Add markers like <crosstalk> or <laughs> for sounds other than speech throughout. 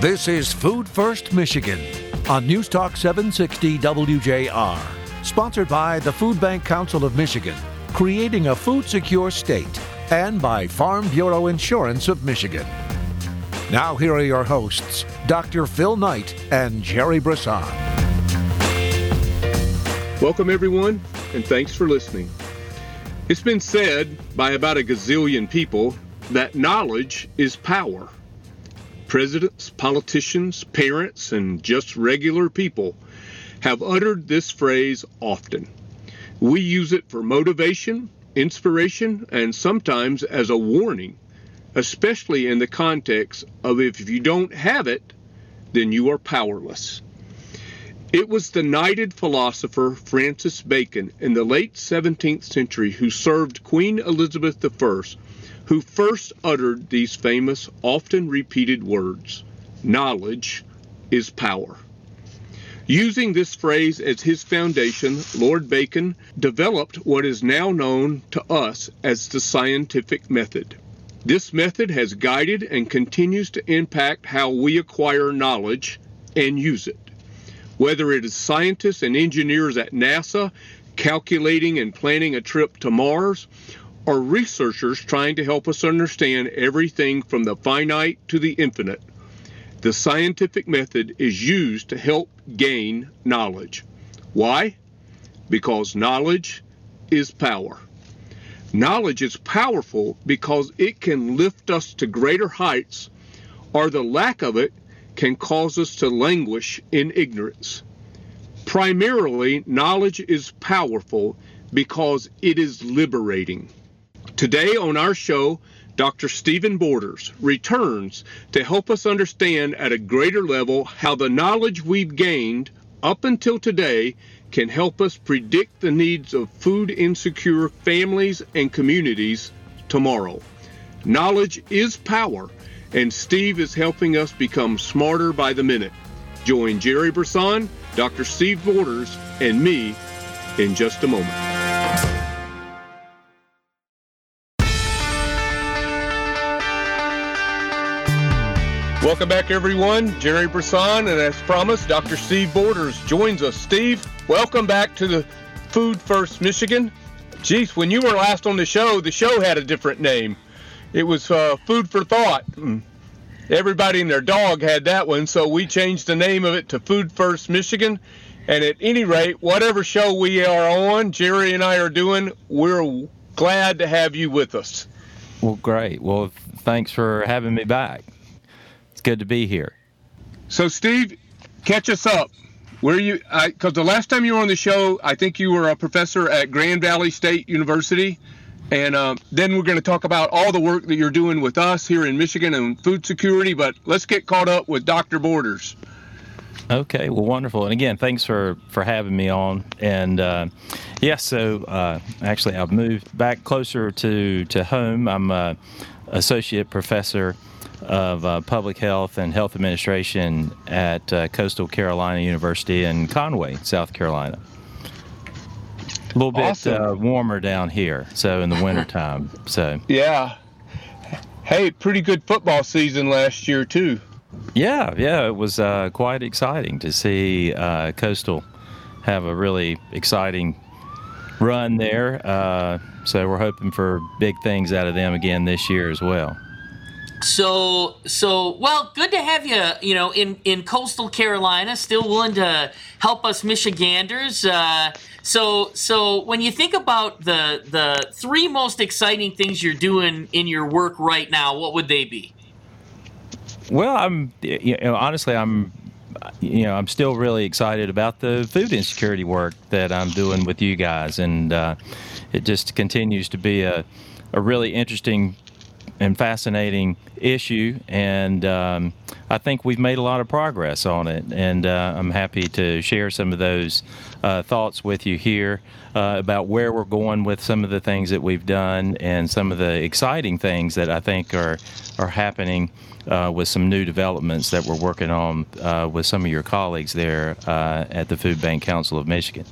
This is Food First Michigan on News Talk 760 WJR, sponsored by the Food Bank Council of Michigan, creating a food secure state, and by Farm Bureau Insurance of Michigan. Now, here are your hosts, Dr. Phil Knight and Jerry Brisson. Welcome, everyone, and thanks for listening. It's been said by about a gazillion people that knowledge is power. Presidents, politicians, parents, and just regular people have uttered this phrase often. We use it for motivation, inspiration, and sometimes as a warning, especially in the context of if you don't have it, then you are powerless. It was the knighted philosopher Francis Bacon in the late 17th century who served Queen Elizabeth I who first uttered these famous, often repeated words Knowledge is power. Using this phrase as his foundation, Lord Bacon developed what is now known to us as the scientific method. This method has guided and continues to impact how we acquire knowledge and use it. Whether it is scientists and engineers at NASA calculating and planning a trip to Mars, are researchers trying to help us understand everything from the finite to the infinite. The scientific method is used to help gain knowledge. Why? Because knowledge is power. Knowledge is powerful because it can lift us to greater heights, or the lack of it can cause us to languish in ignorance. Primarily, knowledge is powerful because it is liberating. Today on our show, Dr. Stephen Borders returns to help us understand at a greater level how the knowledge we've gained up until today can help us predict the needs of food insecure families and communities tomorrow. Knowledge is power, and Steve is helping us become smarter by the minute. Join Jerry Brisson, Dr. Steve Borders, and me in just a moment. Welcome back, everyone. Jerry Brisson, and as promised, Dr. Steve Borders joins us. Steve, welcome back to the Food First Michigan. Geez, when you were last on the show, the show had a different name. It was uh, Food for Thought. Hmm. Everybody and their dog had that one, so we changed the name of it to Food First Michigan. And at any rate, whatever show we are on, Jerry and I are doing, we're glad to have you with us. Well, great. Well, thanks for having me back. Good to be here. So, Steve, catch us up. Where you? Because the last time you were on the show, I think you were a professor at Grand Valley State University, and uh, then we're going to talk about all the work that you're doing with us here in Michigan and food security. But let's get caught up with Dr. Borders. Okay, well, wonderful. And again, thanks for for having me on. And uh, yes, yeah, so uh, actually, I've moved back closer to to home. I'm a associate professor of uh, Public Health and Health Administration at uh, Coastal Carolina University in Conway, South Carolina. A little bit awesome. uh, warmer down here, so in the wintertime. <laughs> So yeah, hey, pretty good football season last year too. Yeah, yeah, it was uh, quite exciting to see uh, Coastal have a really exciting run there. Uh, so we're hoping for big things out of them again this year as well. So so well, good to have you. You know, in in coastal Carolina, still willing to help us Michiganders. Uh, so so when you think about the the three most exciting things you're doing in your work right now, what would they be? Well, I'm you know honestly I'm you know I'm still really excited about the food insecurity work that I'm doing with you guys, and uh, it just continues to be a a really interesting and fascinating issue, and um, I think we've made a lot of progress on it. And uh, I'm happy to share some of those uh, thoughts with you here uh, about where we're going with some of the things that we've done and some of the exciting things that I think are are happening. Uh, with some new developments that we're working on uh, with some of your colleagues there uh, at the Food Bank Council of Michigan.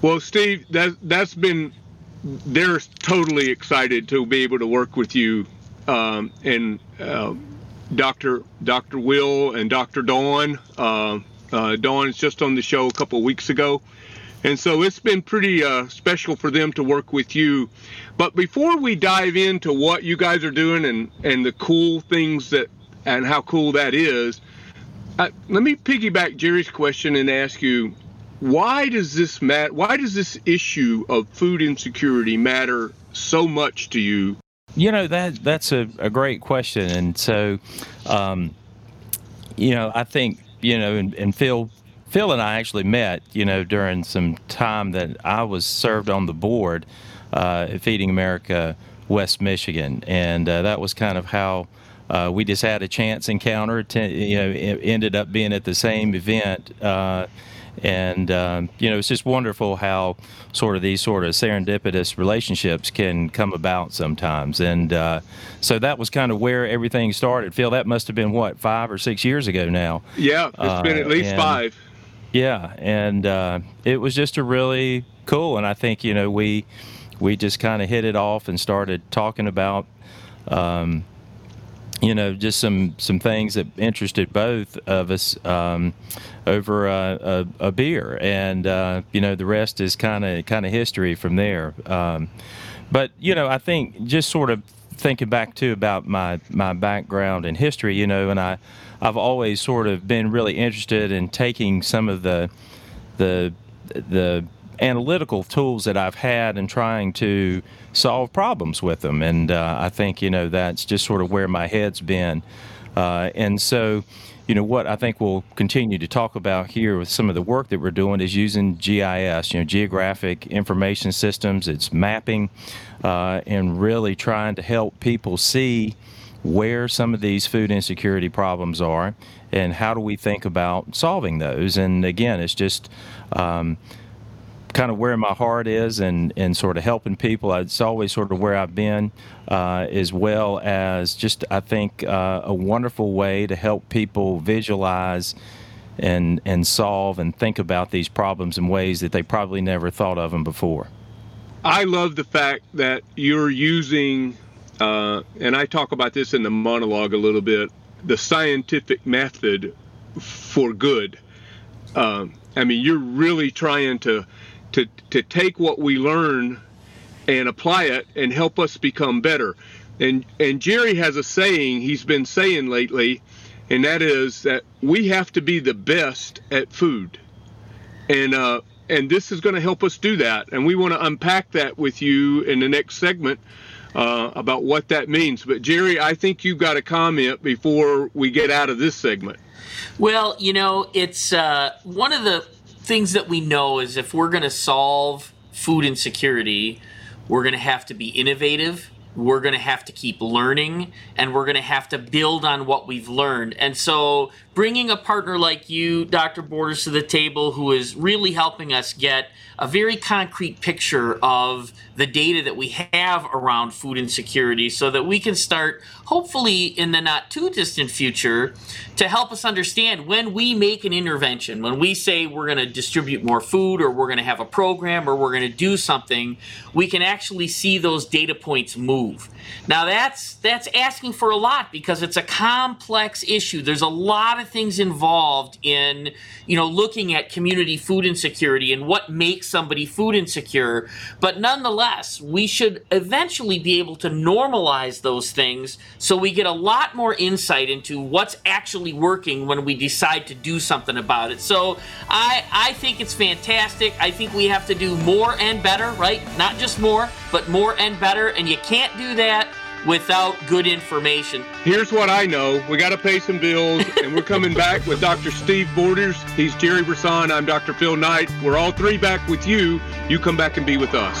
Well, Steve, that that's been they're totally excited to be able to work with you um, and uh, Dr. Dr. Will and Dr. Dawn. Uh, uh, Dawn is just on the show a couple weeks ago. And so it's been pretty uh, special for them to work with you. But before we dive into what you guys are doing and, and the cool things that and how cool that is, uh, let me piggyback Jerry's question and ask you, why does this matter? Why does this issue of food insecurity matter so much to you? You know that that's a, a great question, and so, um, you know, I think you know, and, and Phil Phil and I actually met, you know, during some time that I was served on the board uh, at Feeding America West Michigan, and uh, that was kind of how uh, we just had a chance encounter. To, you know, ended up being at the same event uh, and um, you know it's just wonderful how sort of these sort of serendipitous relationships can come about sometimes. And uh, so that was kind of where everything started. Phil that must have been what five or six years ago now? Yeah it's uh, been at least and, five. Yeah and uh, it was just a really cool and i think you know we we just kind of hit it off and started talking about um, you know, just some some things that interested both of us um, over a, a, a, beer, and uh, you know, the rest is kind of kind of history from there. Um, but you know, I think just sort of thinking back too about my my background and history, you know, and I I've always sort of been really interested in taking some of the the the analytical tools that I've had and trying to solve problems with them. And uh, I think, you know, that's just sort of where my head's been. Uh, and so, you know, what I think we'll continue to talk about here with some of the work that we're doing is using GIS, you know, geographic information systems, it's mapping, uh, and really trying to help people see where some of these food insecurity problems are and how do we think about solving those. And again, it's just, um, kind of where my heart is and, and sort of helping people. It's always sort of where I've been, uh, as well as just, I think, uh, a wonderful way to help people visualize and, and solve and think about these problems in ways that they probably never thought of them before. I love the fact that you're using, uh, and I talk about this in the monologue a little bit, the scientific method for good. Um, I mean, you're really trying to to, to take what we learn and apply it and help us become better. And, and Jerry has a saying he's been saying lately, and that is that we have to be the best at food. And, uh, and this is going to help us do that. And we want to unpack that with you in the next segment uh, about what that means. But Jerry, I think you've got a comment before we get out of this segment. Well, you know, it's uh, one of the things that we know is if we're going to solve food insecurity, we're going to have to be innovative. We're going to have to keep learning and we're going to have to build on what we've learned. And so, bringing a partner like you, Dr. Borders, to the table who is really helping us get a very concrete picture of the data that we have around food insecurity so that we can start, hopefully, in the not too distant future, to help us understand when we make an intervention, when we say we're going to distribute more food or we're going to have a program or we're going to do something, we can actually see those data points move. Now that's that's asking for a lot because it's a complex issue. There's a lot of things involved in, you know, looking at community food insecurity and what makes somebody food insecure, but nonetheless, we should eventually be able to normalize those things so we get a lot more insight into what's actually working when we decide to do something about it. So, I I think it's fantastic. I think we have to do more and better, right? Not just more, but more and better, and you can't do that without good information. Here's what I know. We got to pay some bills, <laughs> and we're coming back with Dr. Steve Borders. He's Jerry Brisson. I'm Dr. Phil Knight. We're all three back with you. You come back and be with us.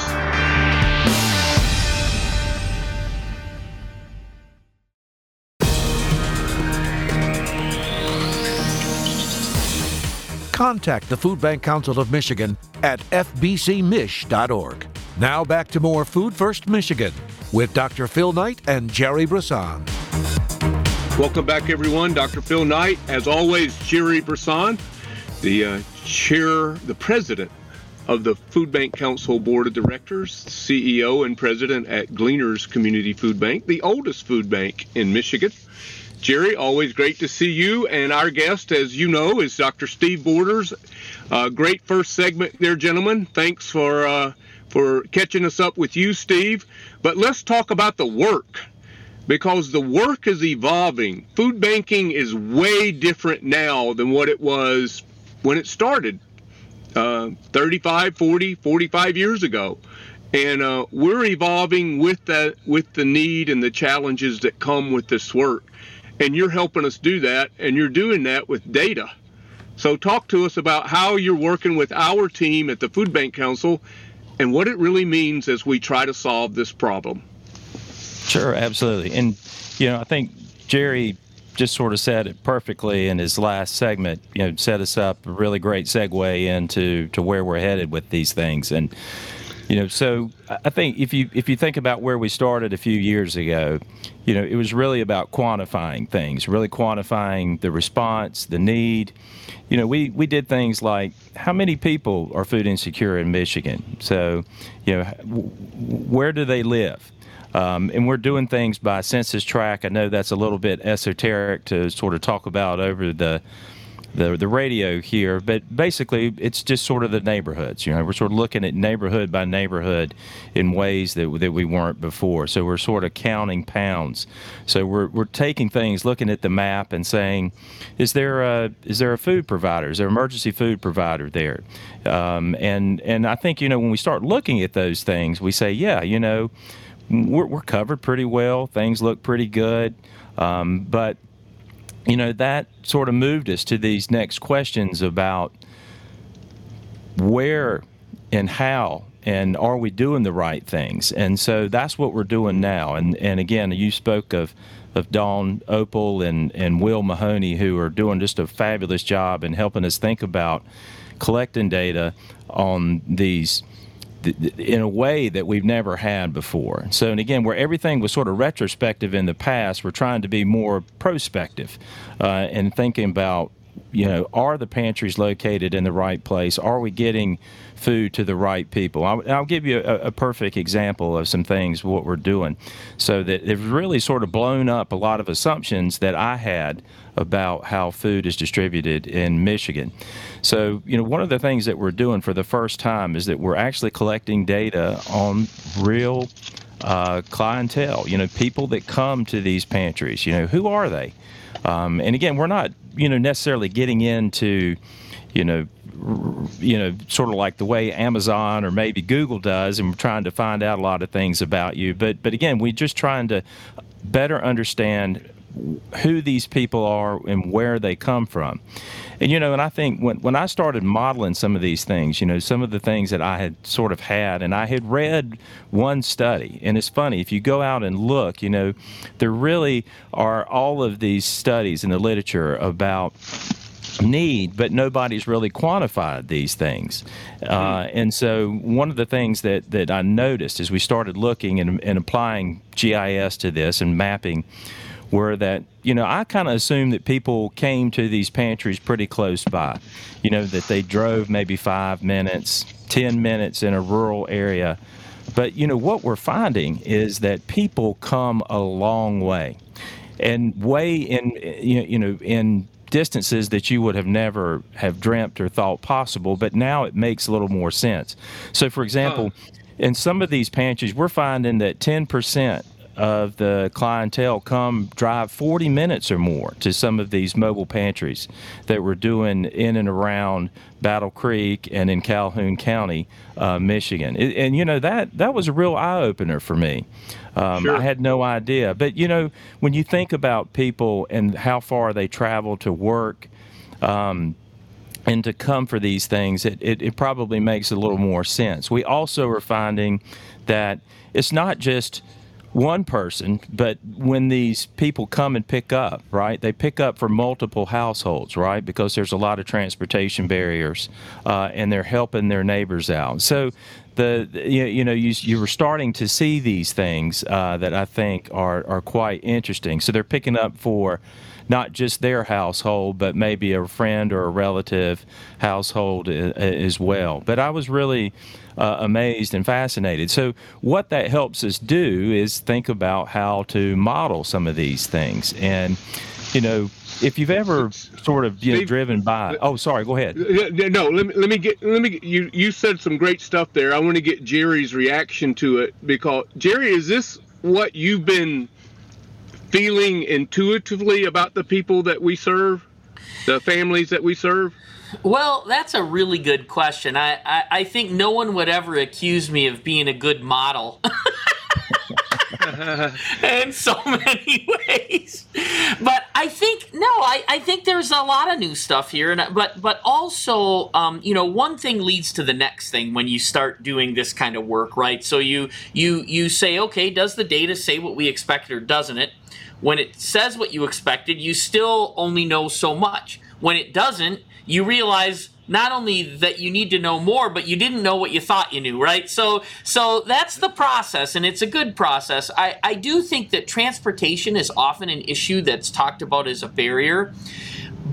Contact the Food Bank Council of Michigan at fbcmich.org. Now back to more Food First Michigan with Dr. Phil Knight and Jerry Brisson. Welcome back, everyone. Dr. Phil Knight, as always, Jerry Brisson, the uh, chair, the president of the Food Bank Council Board of Directors, CEO and president at Gleaners Community Food Bank, the oldest food bank in Michigan. Jerry, always great to see you. And our guest, as you know, is Dr. Steve Borders. Uh, great first segment there, gentlemen. Thanks for uh, for catching us up with you, Steve. But let's talk about the work because the work is evolving. Food banking is way different now than what it was when it started uh, 35, 40, 45 years ago. And uh, we're evolving with that, with the need and the challenges that come with this work. And you're helping us do that, and you're doing that with data. So, talk to us about how you're working with our team at the Food Bank Council and what it really means as we try to solve this problem. Sure, absolutely. And, you know, I think Jerry just sort of said it perfectly in his last segment, you know, set us up a really great segue into to where we're headed with these things. And, you know, so I think if you if you think about where we started a few years ago, you know, it was really about quantifying things, really quantifying the response, the need. You know, we, we did things like how many people are food insecure in Michigan? So, you know, where do they live? Um, and we're doing things by census tract. I know that's a little bit esoteric to sort of talk about over the the, the radio here, but basically it's just sort of the neighborhoods. You know, we're sort of looking at neighborhood by neighborhood in ways that, that we weren't before. So we're sort of counting pounds. So we're, we're taking things, looking at the map and saying, is there a, is there a food provider? Is there an emergency food provider there? Um, and, and I think, you know, when we start looking at those things, we say, yeah, you know, we're, we're covered pretty well. Things look pretty good. Um, but, you know, that sort of moved us to these next questions about where and how and are we doing the right things? And so that's what we're doing now. And, and again, you spoke of, of Dawn Opal and, and Will Mahoney, who are doing just a fabulous job in helping us think about collecting data on these in a way that we've never had before. So, and again, where everything was sort of retrospective in the past, we're trying to be more prospective uh, and thinking about, you know, are the pantries located in the right place? Are we getting food to the right people. I'll, I'll give you a, a, perfect example of some things what we're doing. So that it's really sort of blown up a lot of assumptions that I had about how food is distributed in Michigan. So, you know, one of the things that we're doing for the first time is that we're actually collecting data on real uh, clientele, you know, people that come to these pantries, you know, who are they? Um, and again, we're not, you know, necessarily getting into, you know, you know, sort of like the way Amazon or maybe Google does, and we're trying to find out a lot of things about you. But but again, we're just trying to better understand who these people are and where they come from. And you know, and I think when when I started modeling some of these things, you know, some of the things that I had sort of had, and I had read one study, and it's funny if you go out and look, you know, there really are all of these studies in the literature about need, but nobody's really quantified these things. Uh, and so, one of the things that, that I noticed as we started looking and, and applying GIS to this and mapping were that, you know, I kind of assumed that people came to these pantries pretty close by, you know, that they drove maybe five minutes, 10 minutes in a rural area. But, you know, what we're finding is that people come a long way and way in you know in distances that you would have never have dreamt or thought possible, but now it makes a little more sense. So, for example, in some of these pantries, we're finding that 10% of the clientele come drive 40 minutes or more to some of these mobile pantries that we're doing in and around Battle Creek and in Calhoun County, uh, Michigan. And, and, you know, that, that was a real eye opener for me. Um, sure. I had no idea. But, you know, when you think about people and how far they travel to work, um, and to come for these things, it, it, it, probably makes a little more sense. We also are finding that it's not just one person, but when these people come and pick up, right, they pick up for multiple households, right, because there's a lot of transportation barriers uh, and they're helping their neighbors out. So the you, know you you were starting to see these things uh, that I think are are quite interesting. So they're picking up for not just their household, but maybe a friend or a relative household as well. But I was really uh, amazed and fascinated. So, what that helps us do is think about how to model some of these things. And, you know, if you've ever sort of you know, Steve, driven by, oh, sorry, go ahead. No, let me let me get let me get, you. You said some great stuff there. I want to get Jerry's reaction to it because Jerry, is this what you've been feeling intuitively about the people that we serve, the families that we serve? Well, that's a really good question. I, I, I think no one would ever accuse me of being a good model. <laughs> <laughs> in so many <laughs> ways. But I think no, I, I think there's a lot of new stuff here, and but but also, um, you know, one thing leads to the next thing when you start doing this kind of work, right? So you you you say, okay, does the data say what we expected or doesn't it? When it says what you expected, you still only know so much. When it doesn't, you realize not only that you need to know more but you didn't know what you thought you knew right so so that's the process and it's a good process i i do think that transportation is often an issue that's talked about as a barrier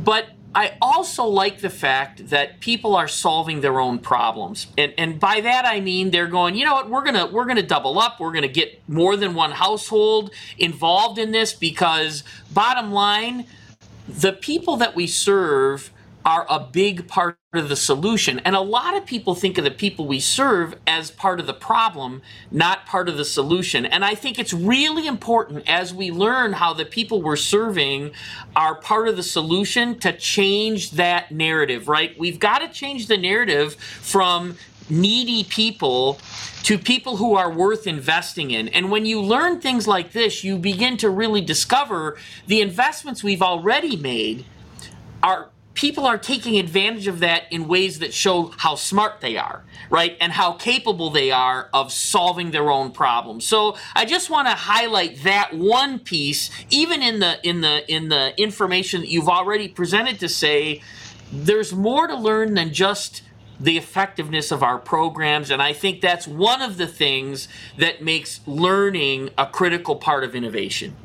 but I also like the fact that people are solving their own problems. And and by that I mean they're going, you know what, we're to we're to double up. We're to get more than one household involved in this because bottom line, the people that we serve are a big part of the solution. And a lot of people think of the people we serve as part of the problem, not part of the solution. And I think it's really important as we learn how the people we're serving are part of the solution to change that narrative, right? We've got to change the narrative from needy people to people who are worth investing in. And when you learn things like this, you begin to really discover the investments we've already made are people are taking advantage of that in ways that show how smart they are, right? And how capable they are of solving their own problems. So I just want to highlight that one piece, even in the in the in the information that you've already presented to say there's more to learn than just the effectiveness of our programs. And I think that's one of the things that makes learning a critical part of innovation.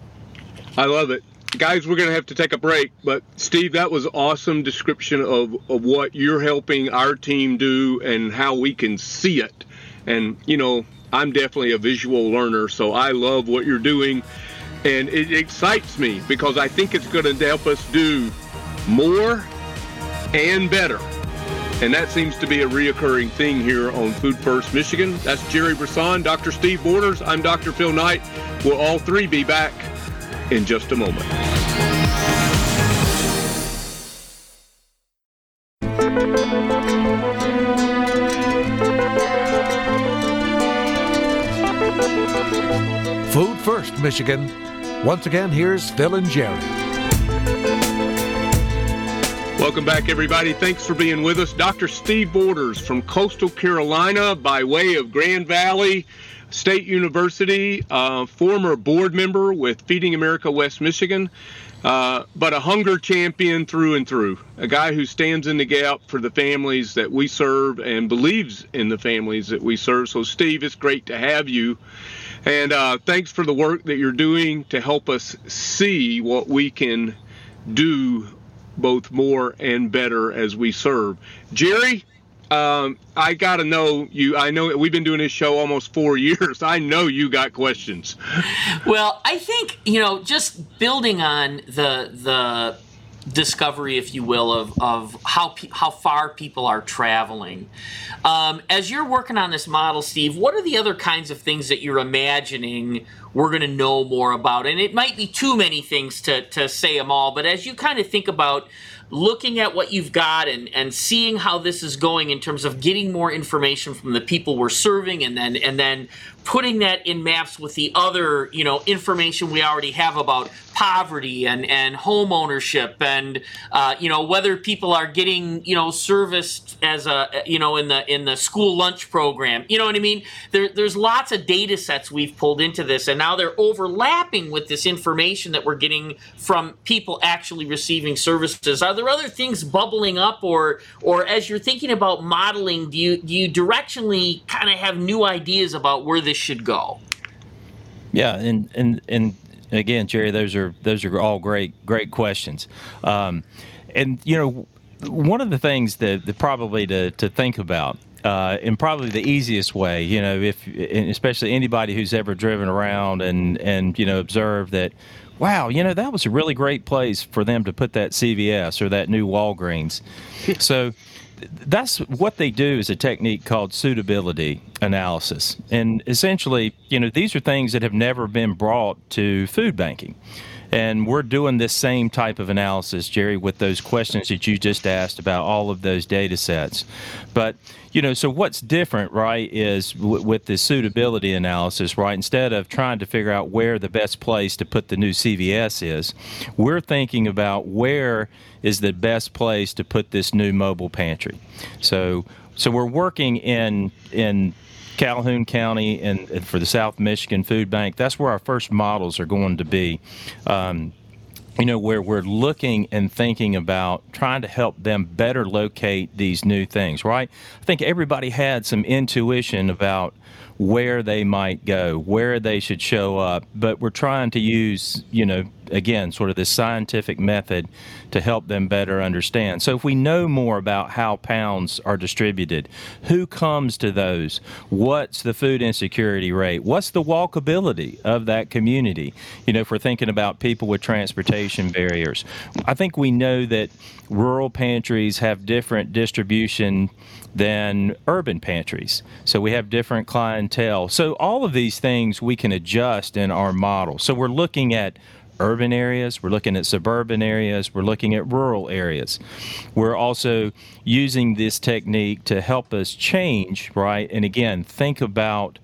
I love it guys, we're going to have to take a break. But Steve, that was awesome description of, of what you're helping our team do and how we can see it. And, you know, I'm definitely a visual learner, so I love what you're doing. And it excites me because I think it's going to help us do more and better. And that seems to be a reoccurring thing here on Food First Michigan. That's Jerry Brisson, Dr. Steve Borders. I'm Dr. Phil Knight. We'll all three be back in just a moment. Food First, Michigan. Once again, here's Phil and Jerry. Welcome back, everybody. Thanks for being with us. Dr. Steve Borders from Coastal Carolina by way of Grand Valley. State University, uh, former board member with Feeding America West Michigan, uh, but a hunger champion through and through. A guy who stands in the gap for the families that we serve and believes in the families that we serve. So, Steve, it's great to have you. And uh, thanks for the work that you're doing to help us see what we can do both more and better as we serve. Jerry, um, I got to know you. I know we've been doing this show almost four <laughs> years. I know you got questions. Well, I think you know, just building on the the discovery, if you will, of, of how how far people are traveling. Um, as you're working on this model, Steve, what are the other kinds of things that you're imagining we're going to know more about? And it might be too many things to to say them all, but as you kind of think about looking at what you've got and, and seeing how this is going in terms of getting more information from the people we're serving and then and then putting that in maps with the other you know information we already have about poverty and and home ownership and uh, you know whether people are getting you know serviced as a you know in the in the school lunch program. You know what I mean? There, there's lots of data sets we've pulled into this and now they're overlapping with this information that we're getting from people actually receiving services. Are there other things bubbling up, or or as you're thinking about modeling, do you do you directionally kind of have new ideas about where this should go? Yeah, and and and again, Jerry, those are those are all great great questions, um, and you know, one of the things that, that probably to to think about. Uh, and probably the easiest way, you know, if especially anybody who's ever driven around and and you know observed that, wow, you know, that was a really great place for them to put that CVS or that new Walgreens. <laughs> so that's what they do is a technique called suitability analysis. And essentially, you know, these are things that have never been brought to food banking. And we're doing this same type of analysis, Jerry, with those questions that you just asked about all of those data sets. But, you know, so what's different, right, is w- with the suitability analysis, right, instead of trying to figure out where the best place to put the new CVS is, we're thinking about where is the best place to put this new mobile pantry. So, so we're working in in Calhoun County and, and, for the South Michigan Food Bank. That's where our first models are going to be. Um, you know, where we're looking and thinking about trying to help them better locate these new things, right? I think everybody had some intuition about where they might go, where they should show up, but we're trying to use, you know, again, sort of this scientific method to help them better understand. So if we know more about how pounds are distributed, who comes to those, what's the food insecurity rate, what's the walkability of that community, you know, if we're thinking about people with transportation barriers, I think we know that rural pantries have different distribution than urban pantries. So we have different clientele. So all of these things we can adjust in our model. So we're looking at urban areas, we're looking at suburban areas, we're looking at rural areas. We're also using this technique to help us change, right? And again, think about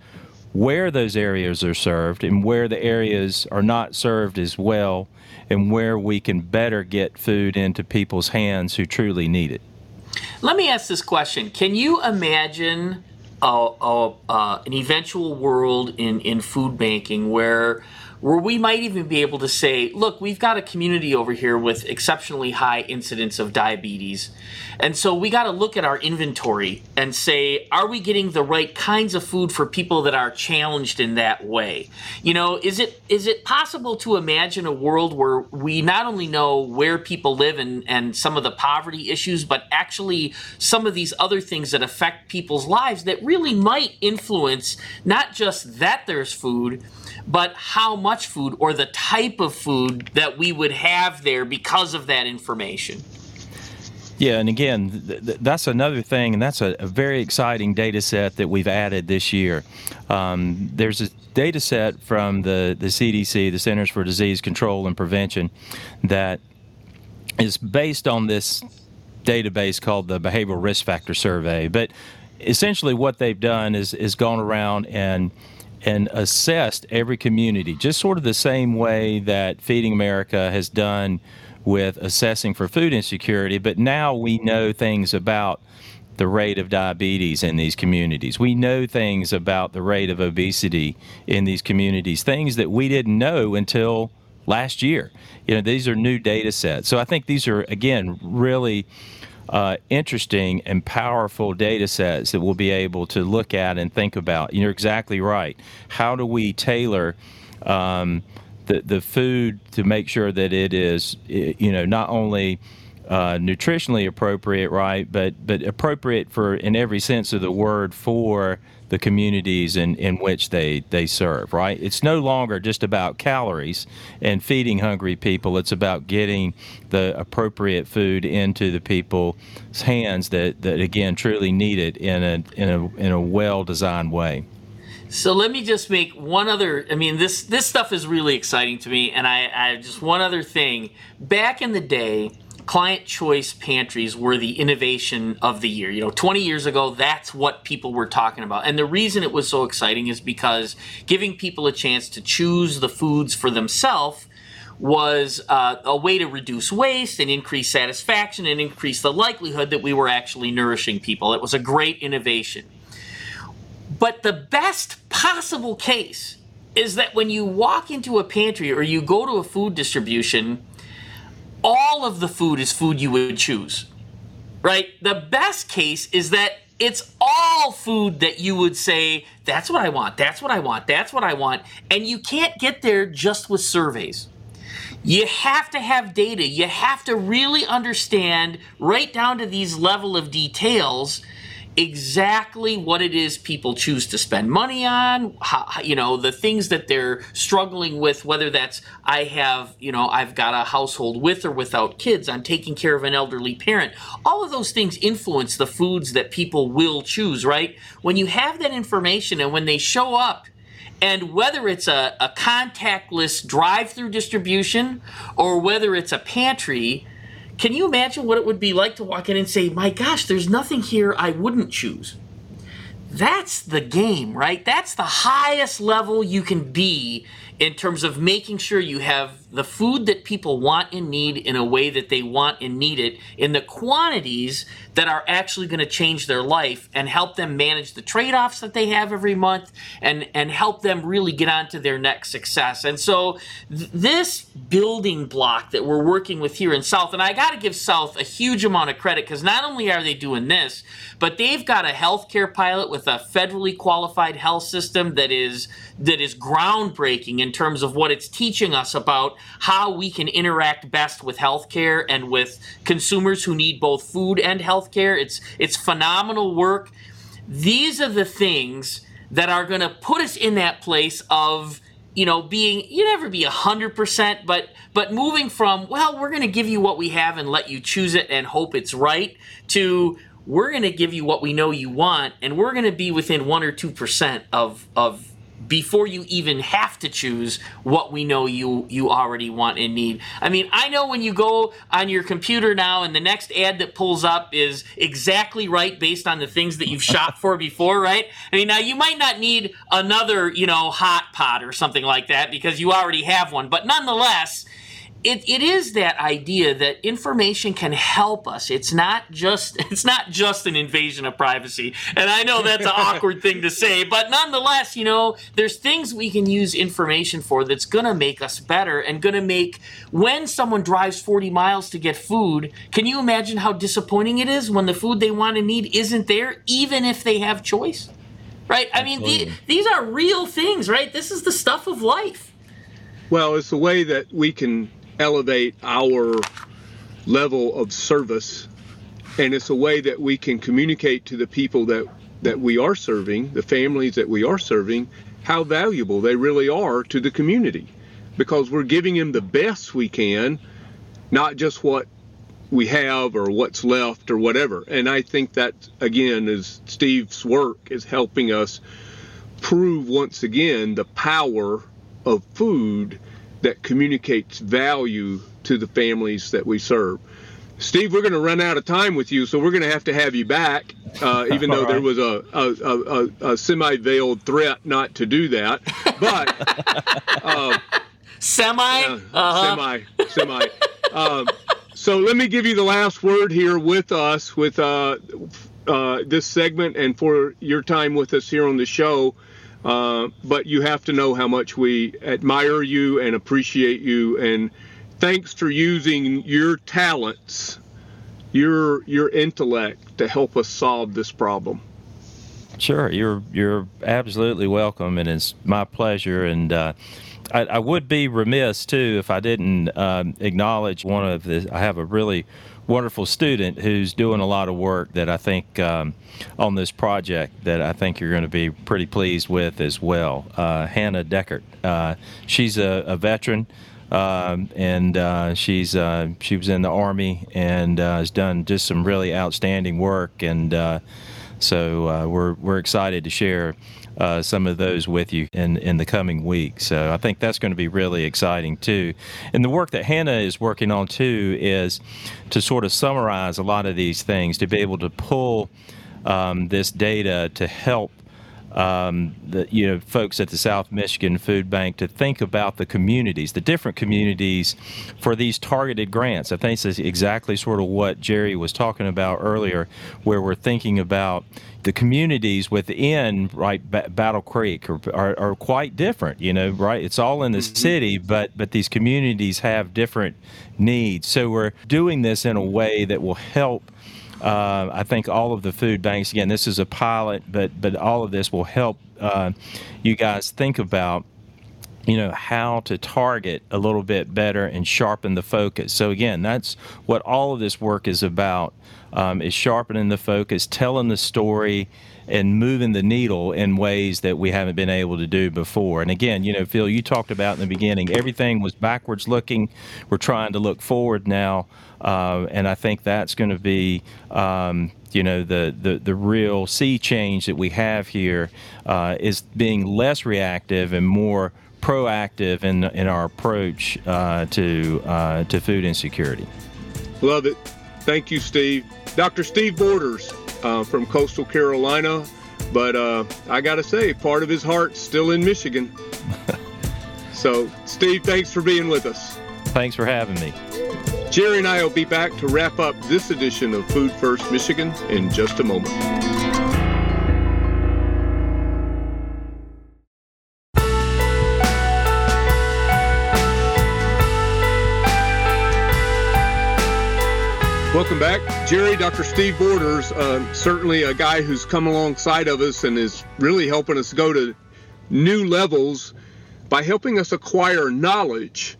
where those areas are served and where the areas are not served as well and where we can better get food into people's hands who truly need it. Let me ask this question. Can you imagine a, a, uh, an eventual world in, in food banking where where we might even be able to say, look, we've got a community over here with exceptionally high incidence of diabetes. And so we got to look at our inventory and say, are we getting the right kinds of food for people that are challenged in that way? You know, is it is it possible to imagine a world where we not only know where people live and, and some of the poverty issues, but actually some of these other things that affect people's lives that really might influence not just that there's food, but how much food or the type of food that we would have there because of that information. Yeah, and again, th- that's another thing, and that's a, a, very exciting data set that we've added this year. Um, there's a data set from the, the CDC, the Centers for Disease Control and Prevention, that is based on this database called the Behavioral Risk Factor Survey. But essentially, what they've done is, is gone around and and assessed every community, just sort of the same way that Feeding America has done with assessing for food insecurity. But now we know things about the rate of diabetes in these communities. We know things about the rate of obesity in these communities, things that we didn't know until last year. You know, these are new data sets. So I think these are, again, really uh, interesting and powerful data sets that we'll be able to look at and think about. You're exactly right. How do we tailor um, the, the food to make sure that it is, you know, not only uh, nutritionally appropriate, right, but but appropriate for in every sense of the word for the communities in, in which they, they serve, right? It's no longer just about calories and feeding hungry people. It's about getting the appropriate food into the people's hands that, that again, truly need it in a, in a, in a well designed way. So let me just make one other. I mean, this this stuff is really exciting to me, and I, I just one other thing. Back in the day, client choice pantries were the innovation of the year. You know, 20 years ago, that's what people were talking about. And the reason it was so exciting is because giving people a chance to choose the foods for themselves was uh, a way to reduce waste and increase satisfaction and increase the likelihood that we were actually nourishing people. It was a great innovation. But the best possible case is that when you walk into a pantry or you go to a food distribution, all of the food is food you would choose, right? The best case is that it's all food that you would say, that's what I want, that's what I want, that's what I want. And you can't get there just with surveys. You have to have data. You have to really understand right down to these level of details exactly what it is people choose to spend money on how, you know the things that they're struggling with whether that's i have you know i've got a household with or without kids i'm taking care of an elderly parent. All of those things influence the foods that people will choose right? When you have that information and when they show up and whether it's a, a contactless drive-through distribution or whether it's a pantry can you imagine what it would be like to walk in and say, my gosh, there's nothing here I wouldn't choose? That's the game, right? That's the highest level you can be in terms of making sure you have the food that people want and need in a way that they want and need it in the quantities that are actually going to change their life and help them manage the trade-offs that they have every month and and help them really get on to their next success. And so th- this building block that we're working with here in south and i got to give south a huge amount of credit because not only are they doing this but they've got a healthcare pilot with a federally qualified health system that is that is groundbreaking in terms of what it's teaching us about how we can interact best with healthcare and with consumers who need both food and healthcare. It's it's phenomenal work. These are the things that are going to put us in that place of you know being you never be a hundred percent but but moving from well we're going to give you what we have and let you choose it and hope it's right to we're going to give you what we know you want and we're going to be within one or two percent of of before you even have to choose what we know you you already want and need. I mean, I know when you go on your computer now and the next ad that pulls up is exactly right based on the things that you've shopped for before, right? I mean, now you might not need another, you know, hot pot or something like that because you already have one, but nonetheless, it, it is that idea that information can help us. It's not just <laughs> it's not just an invasion of privacy. And I know that's an <laughs> awkward thing to say, but nonetheless, you know, there's things we can use information for that's going to make us better and going to make when someone drives 40 miles to get food, can you imagine how disappointing it is when the food they want to need isn't there even if they have choice? Right? I mean, the, these are real things, right? This is the stuff of life. Well, it's the way that we can elevate our level of service and it's a way that we can communicate to the people that that we are serving the families that we are serving how valuable they really are to the community. Because we're giving them the best we can not just what we have or what's left or whatever. And i think that again is steve's work is helping us prove once again the power of food that communicates value to the families that we serve. Steve, we're going to run out of time with you, so we're going to have to have you back, uh, even <laughs> though right. there was a, a, a, a semi veiled threat not to do that. But <laughs> uh, semi, uh, uh-huh. semi, semi. Um, so let me give you the last word here with us with uh, uh, this segment and for your time with us here on the show. Uh, but you have to know how much we admire you and appreciate you. And thanks for using your talents, your your intellect to help us solve this problem. Sure, you're you're absolutely welcome, and it's my pleasure. And uh, I, I, would be remiss too if I didn't um, acknowledge one of the. I have a really wonderful student who's doing a lot of work that I think um, on this project that I think you're going to be pretty pleased with as well. Uh, Hannah Deckert. Uh, she's a, a veteran. Um, and uh, she's uh, she was in the army and uh, has done just some really outstanding work, and uh, so we're we're excited to share uh, some of those with you in, in the coming weeks. So I think that's going to be really exciting too. And the work that Hannah is working on too is to sort of summarize a lot of these things, to be able to pull um, this data to help um, the you know folks at the South Michigan Food Bank to think about the communities, the different communities, for these targeted grants. I think this is exactly sort of what Jerry was talking about earlier, where we're thinking about the communities within right ba- Battle Creek are, are, are, quite different. You know, right? It's all in the mm-hmm. city, but but these communities have different needs. So we're doing this in a way that will help uh, I think all of the food banks, again, this is a pilot, but but all of this will help uh, you guys think about you know how to target a little bit better and sharpen the focus. So again that's what all of this work is about um, is sharpening the focus telling the story and moving the needle in ways that we haven't been able to do before. And again, you know, Phil, you talked about in the beginning, everything was backwards looking. We're trying to look forward now. Uh, and I think that's going to be, um, you know, the, the, the real sea change that we have here uh, is being less reactive and more proactive in, in our approach uh, to, uh, to food insecurity. Love it. Thank you, Steve. Dr. Steve Borders uh, from coastal Carolina, but uh, I got to say, part of his heart's still in Michigan. <laughs> so, Steve, thanks for being with us. Thanks for having me. Jerry and I will be back to wrap up this edition of Food First Michigan in just a moment. Welcome back. Jerry, Dr. Steve Borders, uh, certainly a guy who's come alongside of us and is really helping us go to new levels by helping us acquire knowledge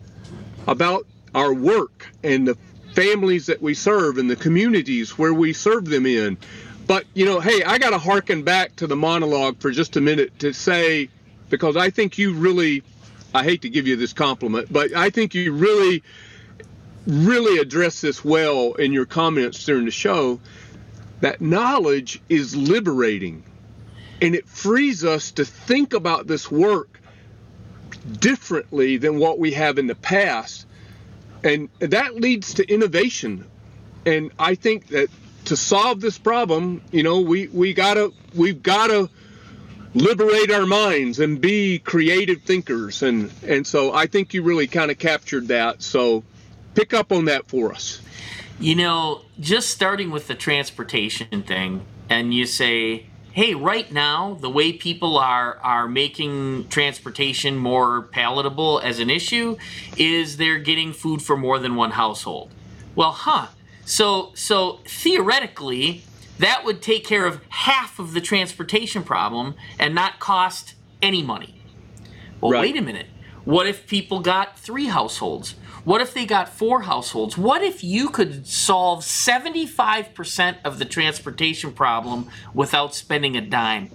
about our work and the families that we serve and the communities where we serve them in. But, you know, hey, I got to harken back to the monologue for just a minute to say, because I think you really, I hate to give you this compliment, but I think you really really address this well in your comments during the show that knowledge is liberating and it frees us to think about this work differently than what we have in the past. And that leads to innovation. And i think that to solve this problem you know we we gotta we've gotta liberate our minds and be creative thinkers. And and so i think you really kind of captured that. So pick up on that for us. You know, just starting with the transportation thing, and you say, hey, right now, the way people are are making transportation more palatable as an issue is they're getting food for more than one household. Well, huh. So so theoretically, that would take care of half of the transportation problem and not cost any money. Well, right. wait a minute. What if people got three households? What if they got four households? What if you could solve 75% of the transportation problem without spending a dime?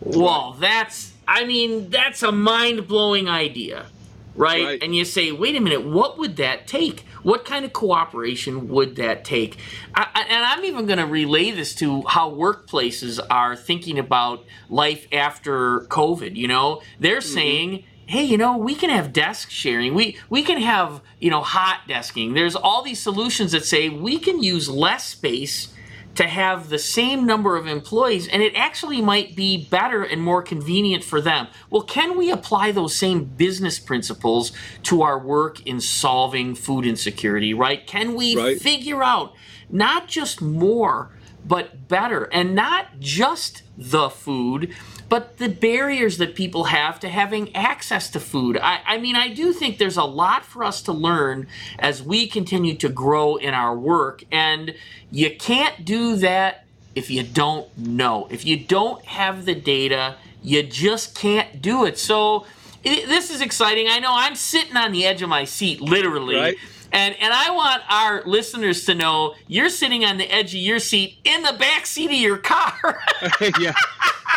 Well, that's, I mean, that's a mind blowing idea, right? right? And you say, wait a minute, what would that take? What kind of cooperation would that take? I, and I'm even going to relay this to how workplaces are thinking about life after COVID. You know, they're mm-hmm. saying, hey, you know, we can have desk sharing. We we can have, you know, hot desking. There's all these solutions that say we can use less space to have the same number of employees and it actually might be better and more convenient for them. Well, can we apply those same business principles to our work in solving food insecurity, right? Can we right. figure out not just more but better and not just the food but the barriers that people have to having access to food. I, I, mean, I do think there's a lot for us to learn as we continue to grow in our work, and you can't do that if you don't know. If you don't have the data, you just can't do it. So, this is exciting. I know I'm sitting on the edge of my seat, literally. Right and and I want our listeners to know you're sitting on the edge of your seat in the back seat of your car. <laughs> yeah.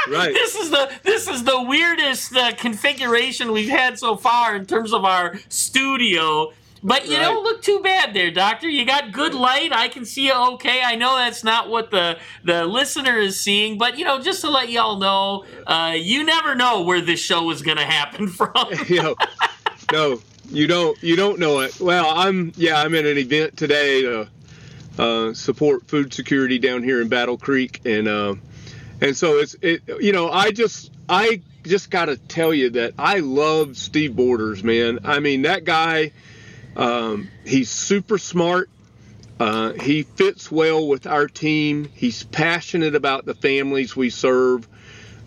Right. This is the this is the weirdest uh, configuration we've had so far in terms of our studio. But you right. don't look too bad there, doctor. You got good light. I can see you okay. I know that's not what the the listener is seeing, but you know, just to let y'all know, uh, you never know where this show is going to happen <laughs> from. <laughs> you know, no, you don't you don't know it. Well, I'm yeah, I'm at an event today to uh, support food security down here in Battle Creek, and uh, And so it's it you know, I just I just got to tell you that I love Steve Borders, man. I mean, that guy um, he's super smart. Uh, he fits well with our team. He's passionate about the families we serve.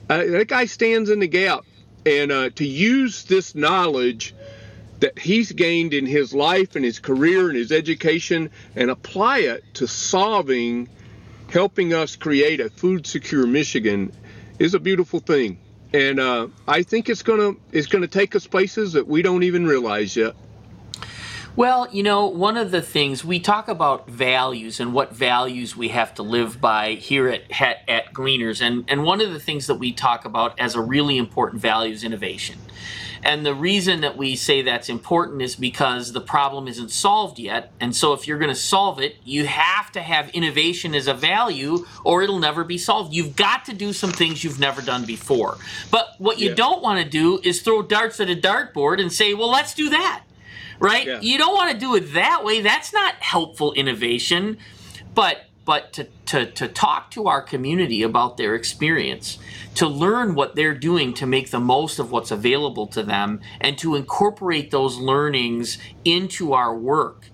Uh, that guy stands in the gap. And uh, to use this knowledge that he's gained in his life and his career and his education and apply it to solving, helping us create a food secure Michigan is a beautiful thing. And uh, I think it's gonna it's gonna take us places that we don't even realize yet. Well, you know, one of the things we talk about values and what values we have to live by here at at, at Gleaners, and and one of the things that we talk about as a really important value is innovation. And the reason that we say that's important is because the problem isn't solved yet. And so if you're going to solve it, you have to have innovation as a value or it'll never be solved. You've got to do some things you've never done before. But what you yeah. don't want to do is throw darts at a dartboard and say, well, let's do that. Right? Yeah. You don't want to do it that way. That's not helpful innovation. But but to, to, to talk to our community about their experience, to learn what they're doing to make the most of what's available to them, and to incorporate those learnings into our work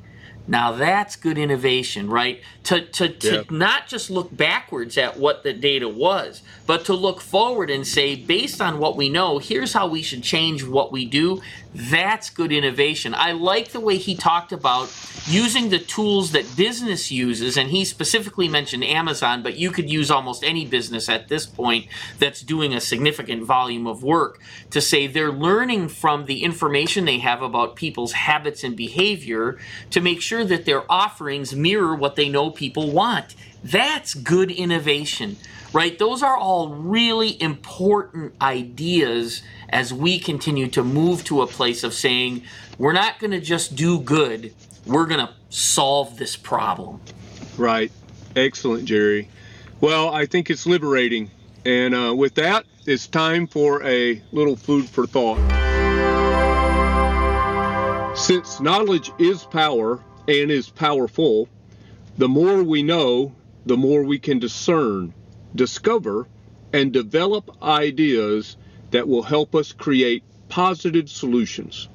now that's good innovation, right? To, to, to yeah. not just look backwards at what the data was, but to look forward and say, based on what we know, here's how we should change what we do. That's good innovation. I like the way he talked about using the tools that business uses, and he specifically mentioned Amazon, but you could use almost any business at this point that's doing a significant volume of work to say they're learning from the information they have about people's habits and behavior to make sure that their offerings mirror what they know people want. That's good innovation, right? Those are all really important ideas as we continue to move to a place of saying, we're not going to just do good, we're going to solve this problem. Right. Excellent, Jerry. Well, I think it's liberating. And uh, with that, it's time for a little food for thought. Since knowledge is power, and is powerful, the more we know, the more we can discern, discover, and develop ideas that will help us create positive solutions.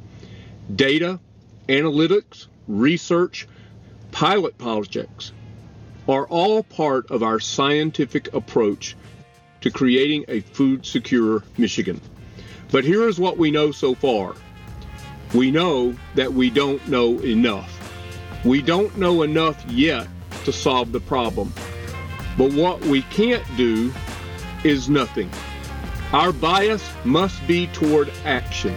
Data, analytics, research, pilot projects are all part of our scientific approach to creating a food secure Michigan. But here is what we know so far. We know that we don't know enough. We don't know enough yet to solve the problem. But what we can't do is nothing. Our bias must be toward action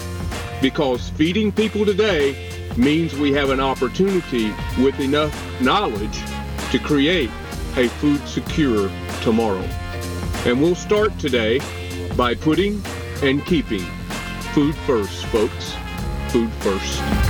because feeding people today means we have an opportunity with enough knowledge to create a food secure tomorrow. And we'll start today by putting and keeping food first, folks. Food first.